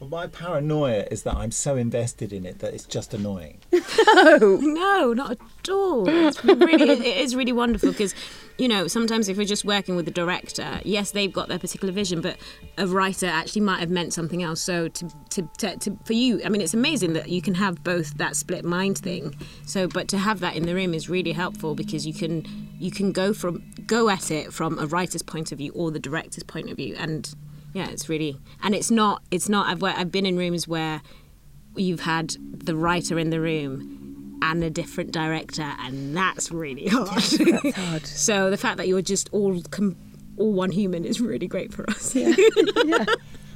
Well, my paranoia is that I'm so invested in it that it's just annoying. No, no, not at all. It's really, it is really wonderful because, you know, sometimes if we're just working with the director, yes, they've got their particular vision, but a writer actually might have meant something else. So to, to, to, to for you, I mean, it's amazing that you can have both that split mind thing. So, but to have that in the room is really helpful because you can you can go from go at it from a writer's point of view or the director's point of view, and yeah, it's really and it's not it's not. I've I've been in rooms where you've had the writer in the room and a different director, and that's really hard. That's hard. so the fact that you're just all com- all one human is really great for us.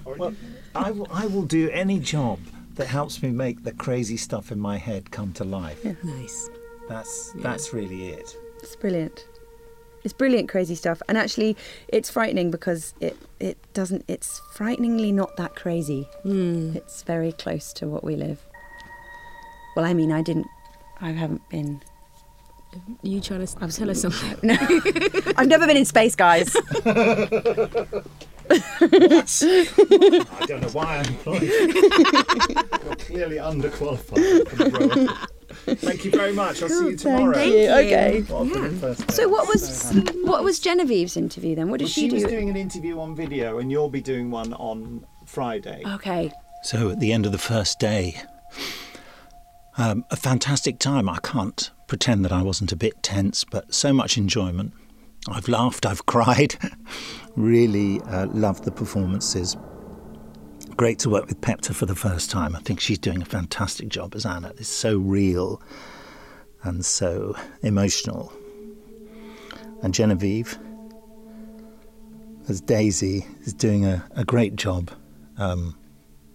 Well, I will, I will do any job that helps me make the crazy stuff in my head come to life. Nice. That's that's really it. It's brilliant. It's brilliant, crazy stuff. And actually, it's frightening because it it doesn't. It's frighteningly not that crazy. Hmm. It's very close to what we live. Well, I mean, I didn't. I haven't been. You trying to tell us something? No, I've never been in space, guys. I don't know why I'm employed. You're clearly underqualified for the role. Thank you very much. I'll see you tomorrow. Thank you. Okay. Well, for the first So, what was what was Genevieve's interview then? What did Well, she, she do? was doing an interview on video, and you'll be doing one on Friday. Okay. So at the end of the first day, um, a fantastic time. I can't pretend that I wasn't a bit tense, but so much enjoyment. I've laughed, I've cried. really uh, loved the performances. Great to work with Pepter for the first time. I think she's doing a fantastic job as Anna. It's so real and so emotional. And Genevieve, as Daisy, is doing a, a great job, um,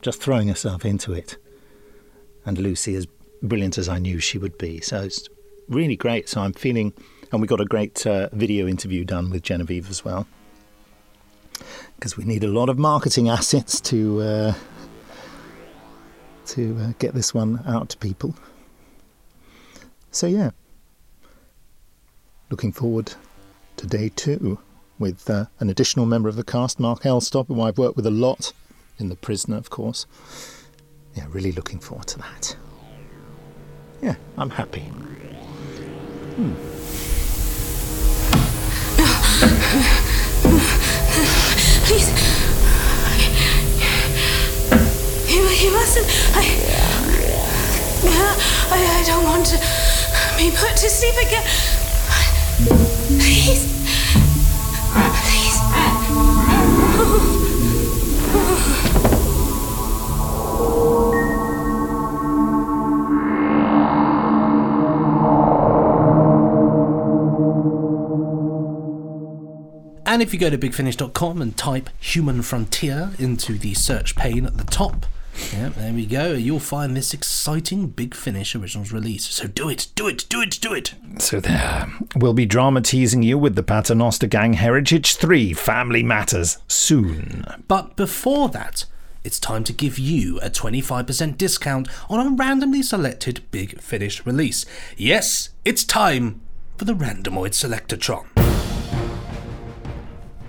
just throwing herself into it. And Lucy, as brilliant as I knew she would be. So it's really great. So I'm feeling, and we got a great uh, video interview done with Genevieve as well. Because we need a lot of marketing assets to uh, to uh, get this one out to people. So yeah, looking forward to day two with uh, an additional member of the cast, Mark Elstob, who I've worked with a lot in The Prisoner, of course. Yeah, really looking forward to that. Yeah, I'm happy. Hmm. Please. He, he mustn't. I. I, I don't want to be put to sleep again. Please. And if you go to bigfinish.com and type Human Frontier into the search pane at the top, yeah, there we go, you'll find this exciting Big Finish Originals release. So do it, do it, do it, do it. So there, we'll be drama teasing you with the Paternoster Gang Heritage 3 Family Matters soon. But before that, it's time to give you a 25% discount on a randomly selected Big Finish release. Yes, it's time for the Randomoid Selectatron.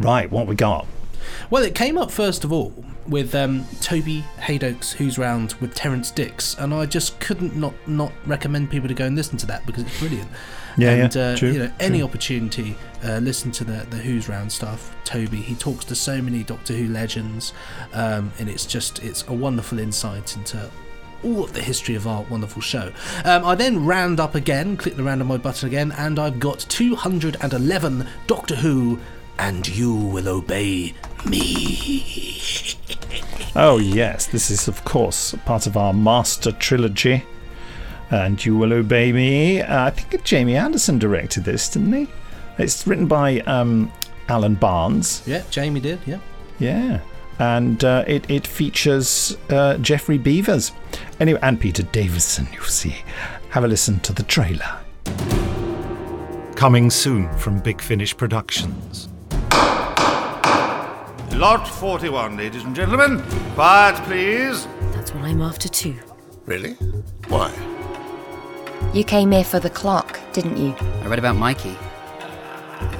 Right, what we got? Well, it came up first of all with um, Toby Hadoke's Who's Round with Terrance Dicks, and I just couldn't not not recommend people to go and listen to that because it's brilliant. Yeah, and, yeah, uh, true, you know, any true. opportunity, uh, listen to the the Who's Round stuff. Toby, he talks to so many Doctor Who legends, um, and it's just it's a wonderful insight into all of the history of our wonderful show. Um, I then round up again, click the randomoid button again, and I've got 211 Doctor Who, and you will obey me. Oh, yes, this is, of course, part of our Master Trilogy. And You Will Obey Me. Uh, I think Jamie Anderson directed this, didn't he? It's written by um, Alan Barnes. Yeah, Jamie did. Yeah. Yeah. And uh, it, it features uh, Geoffrey Beevers. Anyway, and Peter Davison, you'll see. Have a listen to the trailer. Coming soon from Big Finish Productions. Lot 41, ladies and gentlemen. Quiet, please. That's what I'm after too. Really? Why? You came here for the clock, didn't you? I read about Mikey.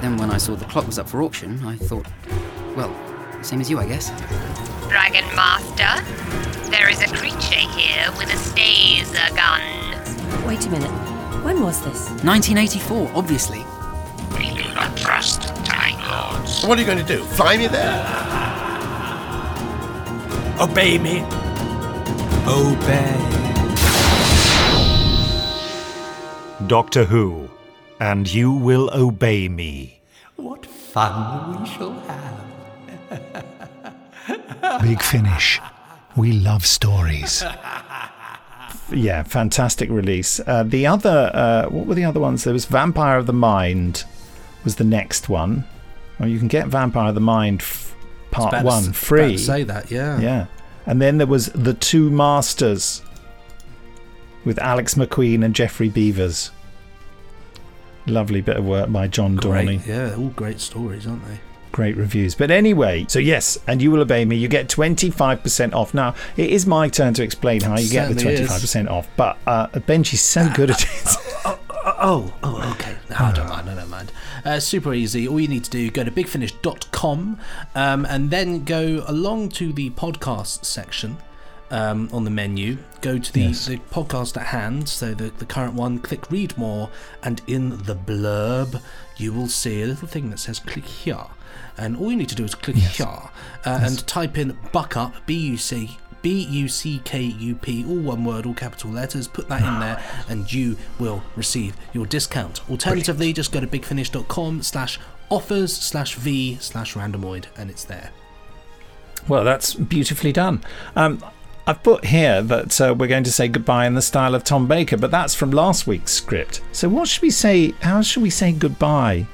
Then when I saw the clock was up for auction, I thought, well, same as you, I guess. Dragon Master, there is a creature here with a staser gun. Wait a minute. When was this? 1984, obviously. We do not trust Time What are you going to do? Fly me there? Obey me. Obey. Doctor Who. And You Will Obey Me. What fun we shall have. Big Finish. We love stories. yeah, fantastic release. Uh, the other, uh, what were the other ones? There was Vampire of the Mind, was the next one. Well, you can get Vampire of the Mind f- part one free. say that, yeah. Yeah, and then there was the Two Masters with Alex Macqueen and Geoffrey Beevers. Lovely bit of work by John Dorney. Great, yeah, all great stories, aren't they? Great reviews. But anyway, so yes, and you will obey me. You get 25% off. Now, it is my turn to explain how you get the 25% off, but uh, Benji's so ah, good at ah, it. Ah, Oh, oh, okay. No, I don't mind. I don't mind. Uh, super easy. All you need to do go to bigfinish.com um, and then go along to the podcast section um, on the menu. Go to the, Yes. the podcast at hand, so the, the current one. Click read more, and in the blurb, you will see a little thing that says click here. And all you need to do is click here uh, and type in buck up, B U C. B U C K U P, all one word, all capital letters. Put that in there, and you will receive your discount. Alternatively, just go to bigfinish.com slash offers slash v slash randomoid, and it's there. Well, that's beautifully done. Um, I've put here that uh, we're going to say goodbye in the style of Tom Baker, but that's from last week's script. So, what should we say? How should we say goodbye?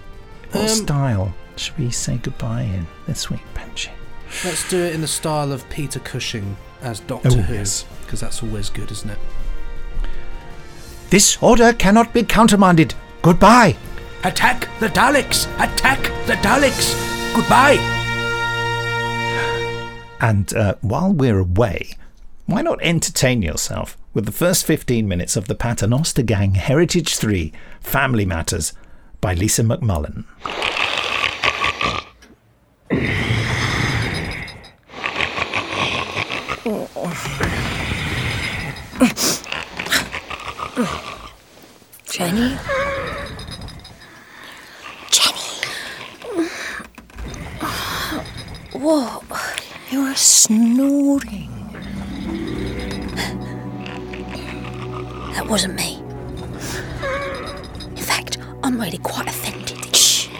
What Um, style should we say goodbye in this week, Benji? Let's do it in the style of Peter Cushing as Doctor Oh, Who, yes. because that's always good, isn't it? This order cannot be countermanded. Goodbye. Attack the Daleks! Attack the Daleks! Goodbye! And uh, while we're away, why not entertain yourself with the first 15 minutes of the Paternoster Gang Heritage 3 Family Matters by Lisa McMullin? Jenny? Jenny? What? You're snoring. That wasn't me. In fact, I'm really quite offended. Shh.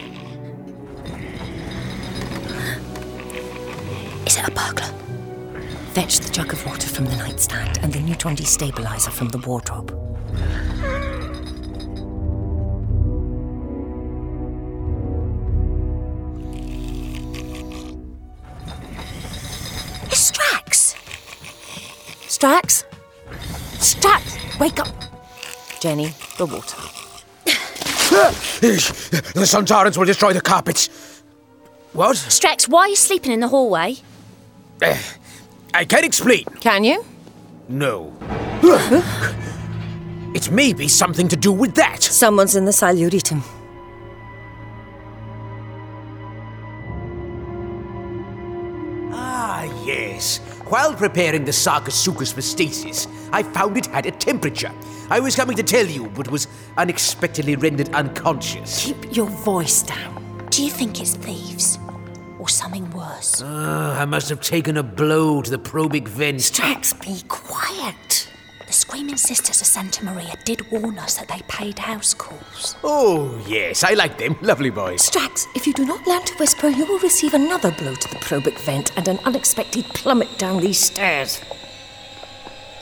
Is it a burglar? Fetch the jug of water from the nightstand and the neutron destabilizer from the wardrobe. Strax? Strax! Wake up! Jenny, the water. the sun torrents will destroy the carpets. What? Strax, why are you sleeping in the hallway? Eh, I can't explain. Can you? No. it may be something to do with that. Someone's in the Siluritum. While preparing the Sarcosuchus for stasis, I found it had a temperature. I was coming to tell you, but was unexpectedly rendered unconscious. Keep your voice down. Do you think it's thieves? Or something worse? Ah, I must have taken a blow to the probic vent. Strax, be quiet. Screaming Sisters of Santa Maria did warn us that they paid house calls. Oh, yes, I like them. Lovely boys. Strax, if you do not learn to whisper, you will receive another blow to the probic vent and an unexpected plummet down these stairs.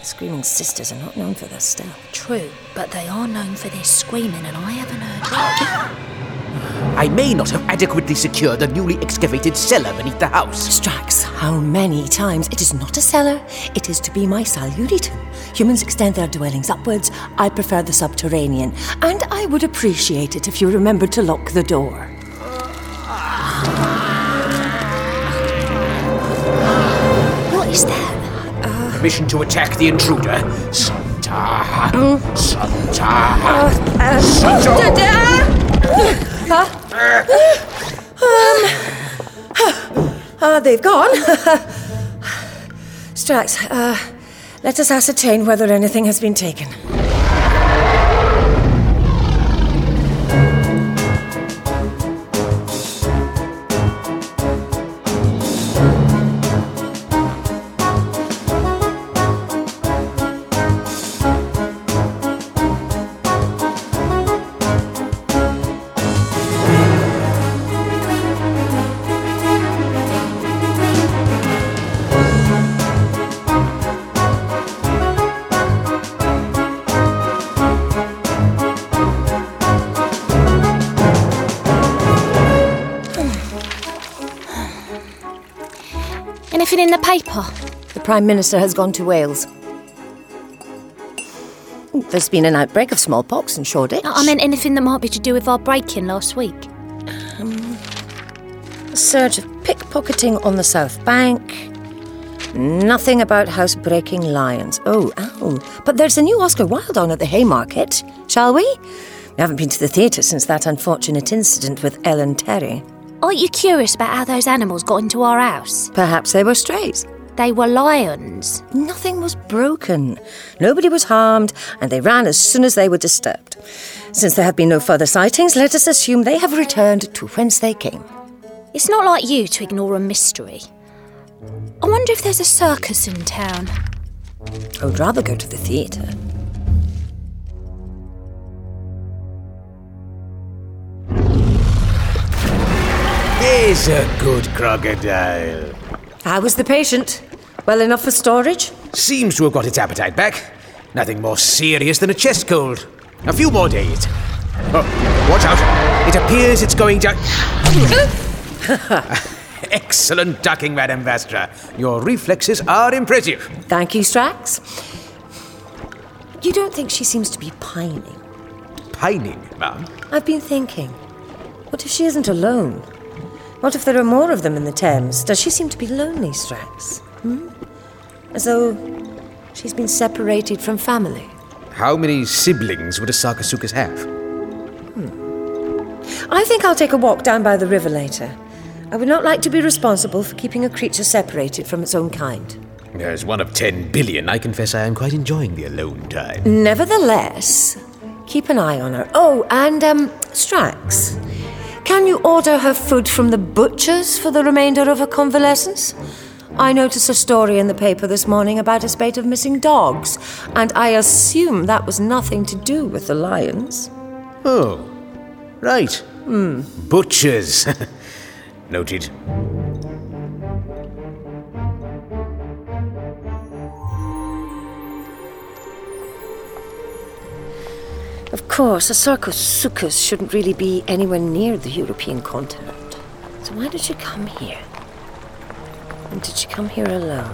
The Screaming Sisters are not known for their stealth. True, but they are known for their screaming, and I haven't heard. I may not have adequately secured the newly excavated cellar beneath the house. Strax, how many times? It is not a cellar, it is to be my Siluritum. Humans extend their dwellings upwards. I prefer the subterranean, and I would appreciate it if you remembered to lock the door. What is that? Permission to attack the intruder. Santa. Santa. Uh, um, ah, they've gone. Strax, uh, let us ascertain whether anything has been taken. Prime Minister has gone to Wales. There's been an outbreak of smallpox in Shoreditch. I meant anything that might be to do with our break-in last week. Um, a surge of pickpocketing on the South Bank. Nothing about housebreaking lions. Oh, ow. But there's a new Oscar Wilde on at the Haymarket. Shall we? We haven't been to the theatre since that unfortunate incident with Ellen Terry. Aren't you curious about how those animals got into our house? Perhaps they were strays. They were lions. Nothing was broken. Nobody was harmed, and they ran as soon as they were disturbed. Since there have been no further sightings, let us assume they have returned to whence they came. It's not like you to ignore a mystery. I wonder if there's a circus in town. I would rather go to the theatre. He's a good crocodile. How was the patient? Well enough for storage? Seems to have got its appetite back. Nothing more serious than a chest cold. A few more days. Oh, watch out. It appears it's going to. Excellent ducking, Madame Vastra. Your reflexes are impressive. Thank you, Strax. You don't think she seems to be pining? Pining, ma'am. I've been thinking. What if she isn't alone? What if there are more of them in the Thames? Does she seem to be lonely, Strax? Hmm? As though she's been separated from family. How many siblings would a Sarcosuchus have? I think I'll take a walk down by the river later. I would not like to be responsible for keeping a creature separated from its own kind. As one of ten billion, I confess I am quite enjoying the alone time. Nevertheless, keep an eye on her. Oh, and, um, Strax, can you order her food from the butcher's for the remainder of her convalescence? I noticed a story in the paper this morning about a spate of missing dogs, and I assume that was nothing to do with the lions. Oh, right. Hmm. Butchers. Noted. Of course, a Sarcosuchus shouldn't really be anywhere near the European continent. So why did she come here? And did she come here alone?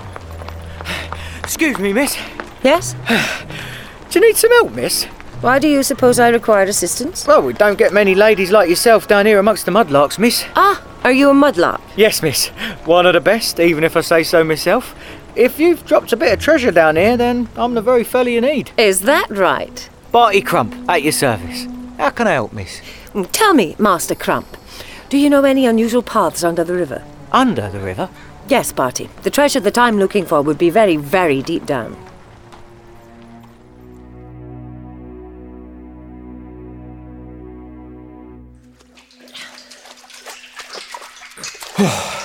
Excuse me, miss. Yes? Do you need some help, miss? Why do you suppose I required assistance? Well, we don't get many ladies like yourself down here amongst the mudlarks, miss. Ah, are you a mudlark? Yes, miss. One of the best, even if I say so myself. If you've dropped a bit of treasure down here, then I'm the very fella you need. Is that right? Barty Crump, at your service. How can I help, miss? Mm, Tell me, Master Crump, do you know any unusual paths under the river? Under the river? Yes, Barty. The treasure that I'm looking for would be very, very deep down.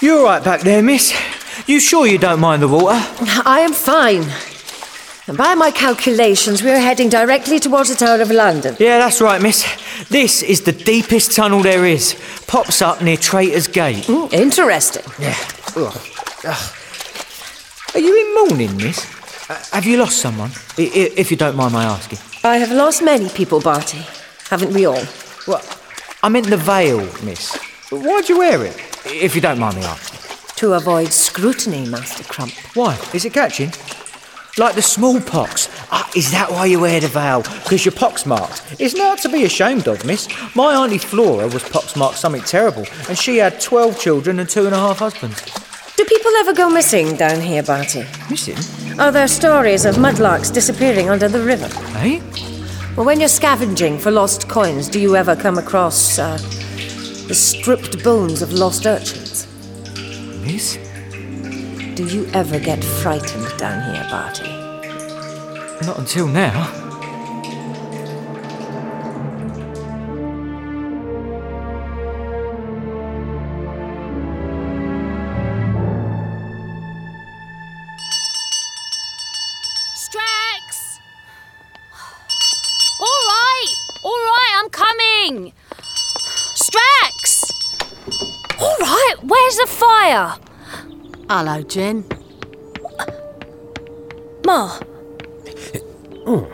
You all right back there, miss? You sure you don't mind the water? I am fine. And by my calculations, we're heading directly towards the Tower of London. Yeah, that's right, miss. This is the deepest tunnel there is. Pops up near Traitor's Gate. Mm, interesting. Yeah. Ugh. Ugh. Are you in mourning, miss? Uh, have you lost someone? I- i- if you don't mind my asking. I have lost many people, Barty. Haven't we all? Well, I meant the veil, miss. Why'd you wear it? If you don't mind me asking. To avoid scrutiny, Master Crump. Why? Is it catching? Like the smallpox. Ah, is that why you wear the veil? Because you're poxmarked. It's not to be ashamed of, miss. My auntie Flora was poxmarked something terrible, and she had 12 children and two and a half husbands. Do people ever go missing down here, Barty? Missing? Are there stories of mudlarks disappearing under the river? Eh? Well, when you're scavenging for lost coins, do you ever come across uh, the stripped bones of lost urchins? Miss? Do you ever get frightened down here, Barty? Not until now. Strax! All right, all right, I'm coming. Strax! All right, where's the fire? Hello, Jen. Ma, Oh.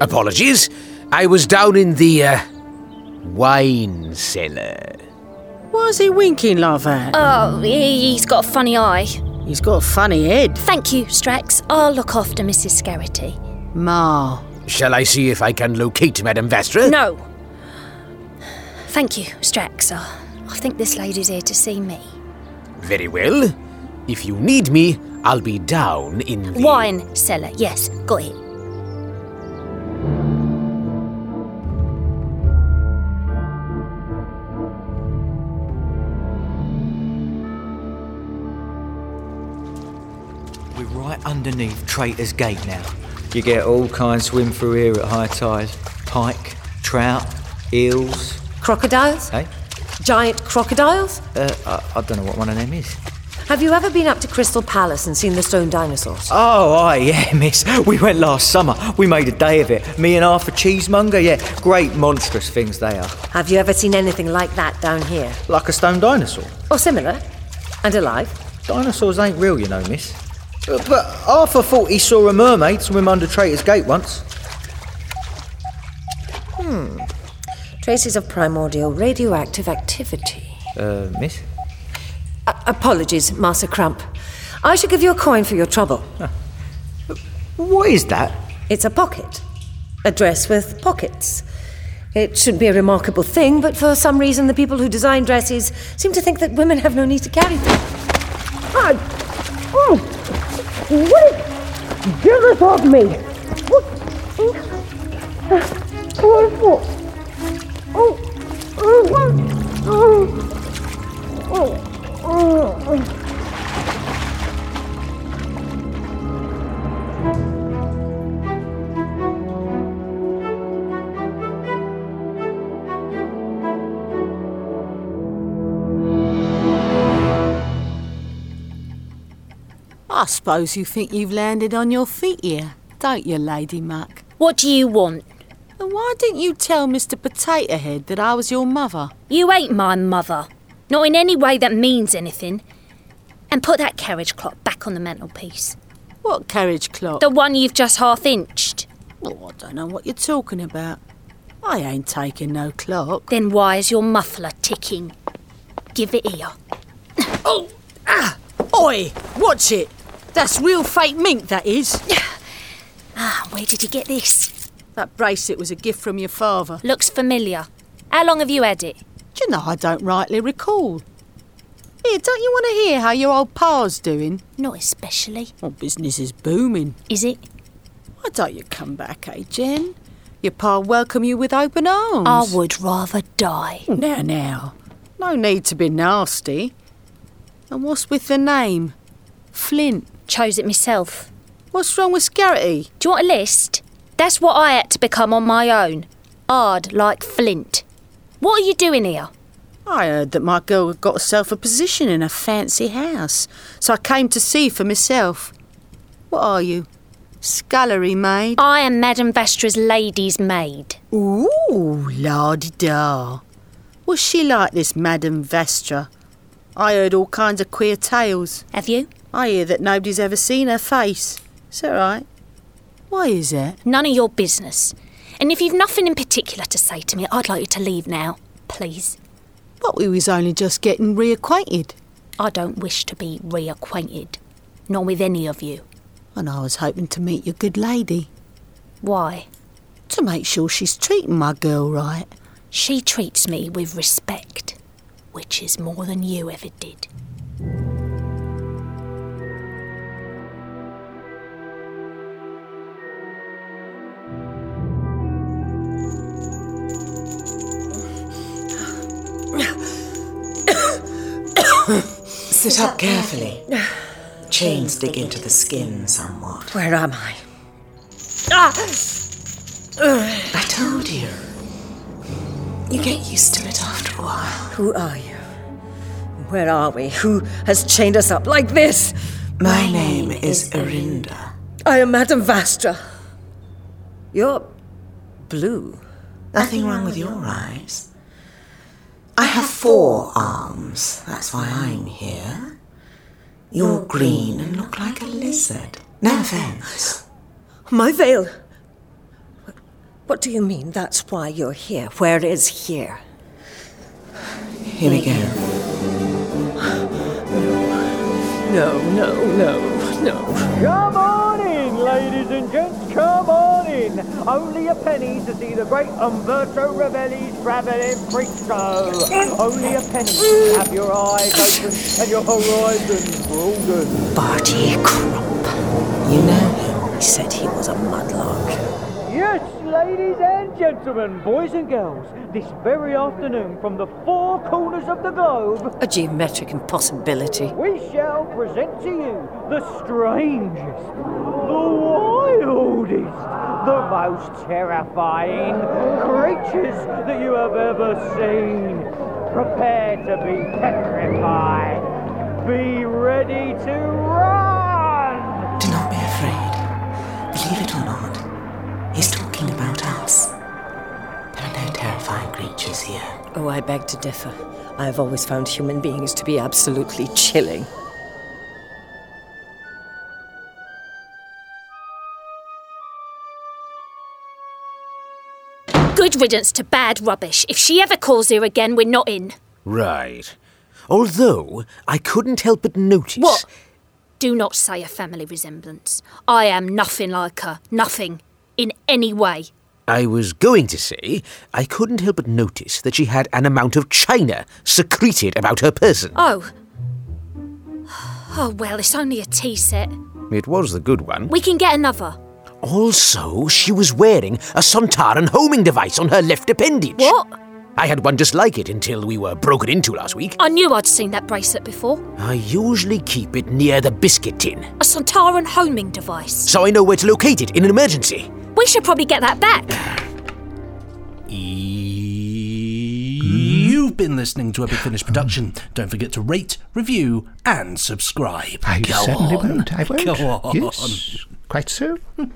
Apologies. I was down in the uh, wine cellar. Why's he winking like that? oh, he- he's got a funny eye. He's got a funny head. Thank you, Strax. I'll look after Mrs. Scarity. Ma. Shall I see if I can locate Madame Vastra? No. Thank you, Strax. Uh, I think this lady's here to see me. Very well. If you need me, I'll be down in the. Wine cellar, yes, got it. We're right underneath Traitor's Gate now. You get all kinds swim through here at high tide. Pike, trout, eels. Crocodiles? Hey? Giant crocodiles? Uh, I, I don't know what one of them is. Have you ever been up to Crystal Palace and seen the stone dinosaurs? Oh, aye, yeah, miss. We went last summer. We made a day of it. Me and Arthur cheesemonger, yeah. Great, monstrous things they are. Have you ever seen anything like that down here? Like a stone dinosaur. Or similar? And alive? Dinosaurs ain't real, you know, miss. Uh, But Arthur thought he saw a mermaid swim under Traitor's Gate once. Hmm. Traces of primordial radioactive activity. Uh, miss? Apologies, Master Crump. I should give you a coin for your trouble. What is that? It's a pocket. A dress with pockets. It shouldn't be a remarkable thing, but for some reason the people who design dresses seem to think that women have no need to carry them. Ah! Oh! What? Get this off me! What? What for? Oh! Oh! Oh! Oh! I suppose you think you've landed on your feet here, don't you, Lady Muck? What do you want? And why didn't you tell Mr. Potato Head that I was your mother? You ain't my mother. Not in any way that means anything. And put that carriage clock back on the mantelpiece. What carriage clock? The one you've just half inched. Oh, I don't know what you're talking about. I ain't taking no clock. Then why is your muffler ticking? Give it here. Oh! Ah! Oi! Watch it! That's real fake mink, that is. Ah, where did you get this? That bracelet was a gift from your father. Looks familiar. How long have you had it? Do you know I don't rightly recall? Here, don't you want to hear how your old pa's doing? Not especially. Well, business is booming. Is it? Why don't you come back, eh, Jen? Your pa welcome you with open arms. I would rather die. Now, now. No need to be nasty. And what's with the name? Flint. Chose it myself. What's wrong with Scarrity? Do you want a list? That's what I had to become on my own. Hard like flint. What are you doing here? I heard that my girl had got herself a position in a fancy house, so I came to see for myself. What are you? Scullery maid? I am Madame Vastra's lady's maid. Ooh, la di da. Was she like this Madame Vastra? I heard all kinds of queer tales. Have you? I hear that nobody's ever seen her face. Is that right? Why is that? None of your business. And if you've nothing in particular to say to me, I'd like you to leave now, please. But we was only just getting reacquainted. I don't wish to be reacquainted. Not with any of you. And I was hoping to meet your good lady. Why? To make sure she's treating my girl right. She treats me with respect, which is more than you ever did. Sit up carefully. Chains dig into the skin somewhat. Where am I? Ah! I told you. You get used to it after a while. Who are you? Where are we? Who has chained us up like this? My name is Arinda. I am Madame Vastra. You're blue. Nothing wrong with your eyes. I have four arms. That's why I'm here. You're oh. green and look like a lizard. No offense. My veil. What do you mean that's why you're here? Where is here? Here we go. No, no, no, no. Come on in, ladies and gents, come on in. Only a penny to see the great Umberto Ravelli's travelling freak show. Only a penny to have your eyes open and your horizons broadened. Barty Crump. You know him. He said he was a mudlark. Yes, ladies and gentlemen, boys and girls, this very afternoon from the four corners of the globe, A geometric impossibility. we shall present to you the strangest, the wildest, the most terrifying creatures that you have ever seen. Prepare to be petrified. Be ready to run! Do not be afraid. Believe it or not, he's talking about us. There are no terrifying creatures here. Oh, I beg to differ. I have always found human beings to be absolutely chilling. Good riddance to bad rubbish. If she ever calls here again, we're not in. Right. Although I couldn't help but notice. What? Do not say a family resemblance. I am nothing like her. Nothing. In any way. I was going to say, I couldn't help but notice that she had an amount of china secreted about her person. Oh. Oh, well, it's only a tea set. It was the good one. We can get another. Also, she was wearing a Sontaran homing device on her left appendage. What? I had one just like it until we were broken into last week. I knew I'd seen that bracelet before. I usually keep it near the biscuit tin, A Sontaran homing device. so I know where to locate it in an emergency. We should probably get that back. You You've been listening to a Big Finish production. Don't forget to rate, review, and subscribe. I Go certainly on. won't. I won't. Go on. Yes, quite so.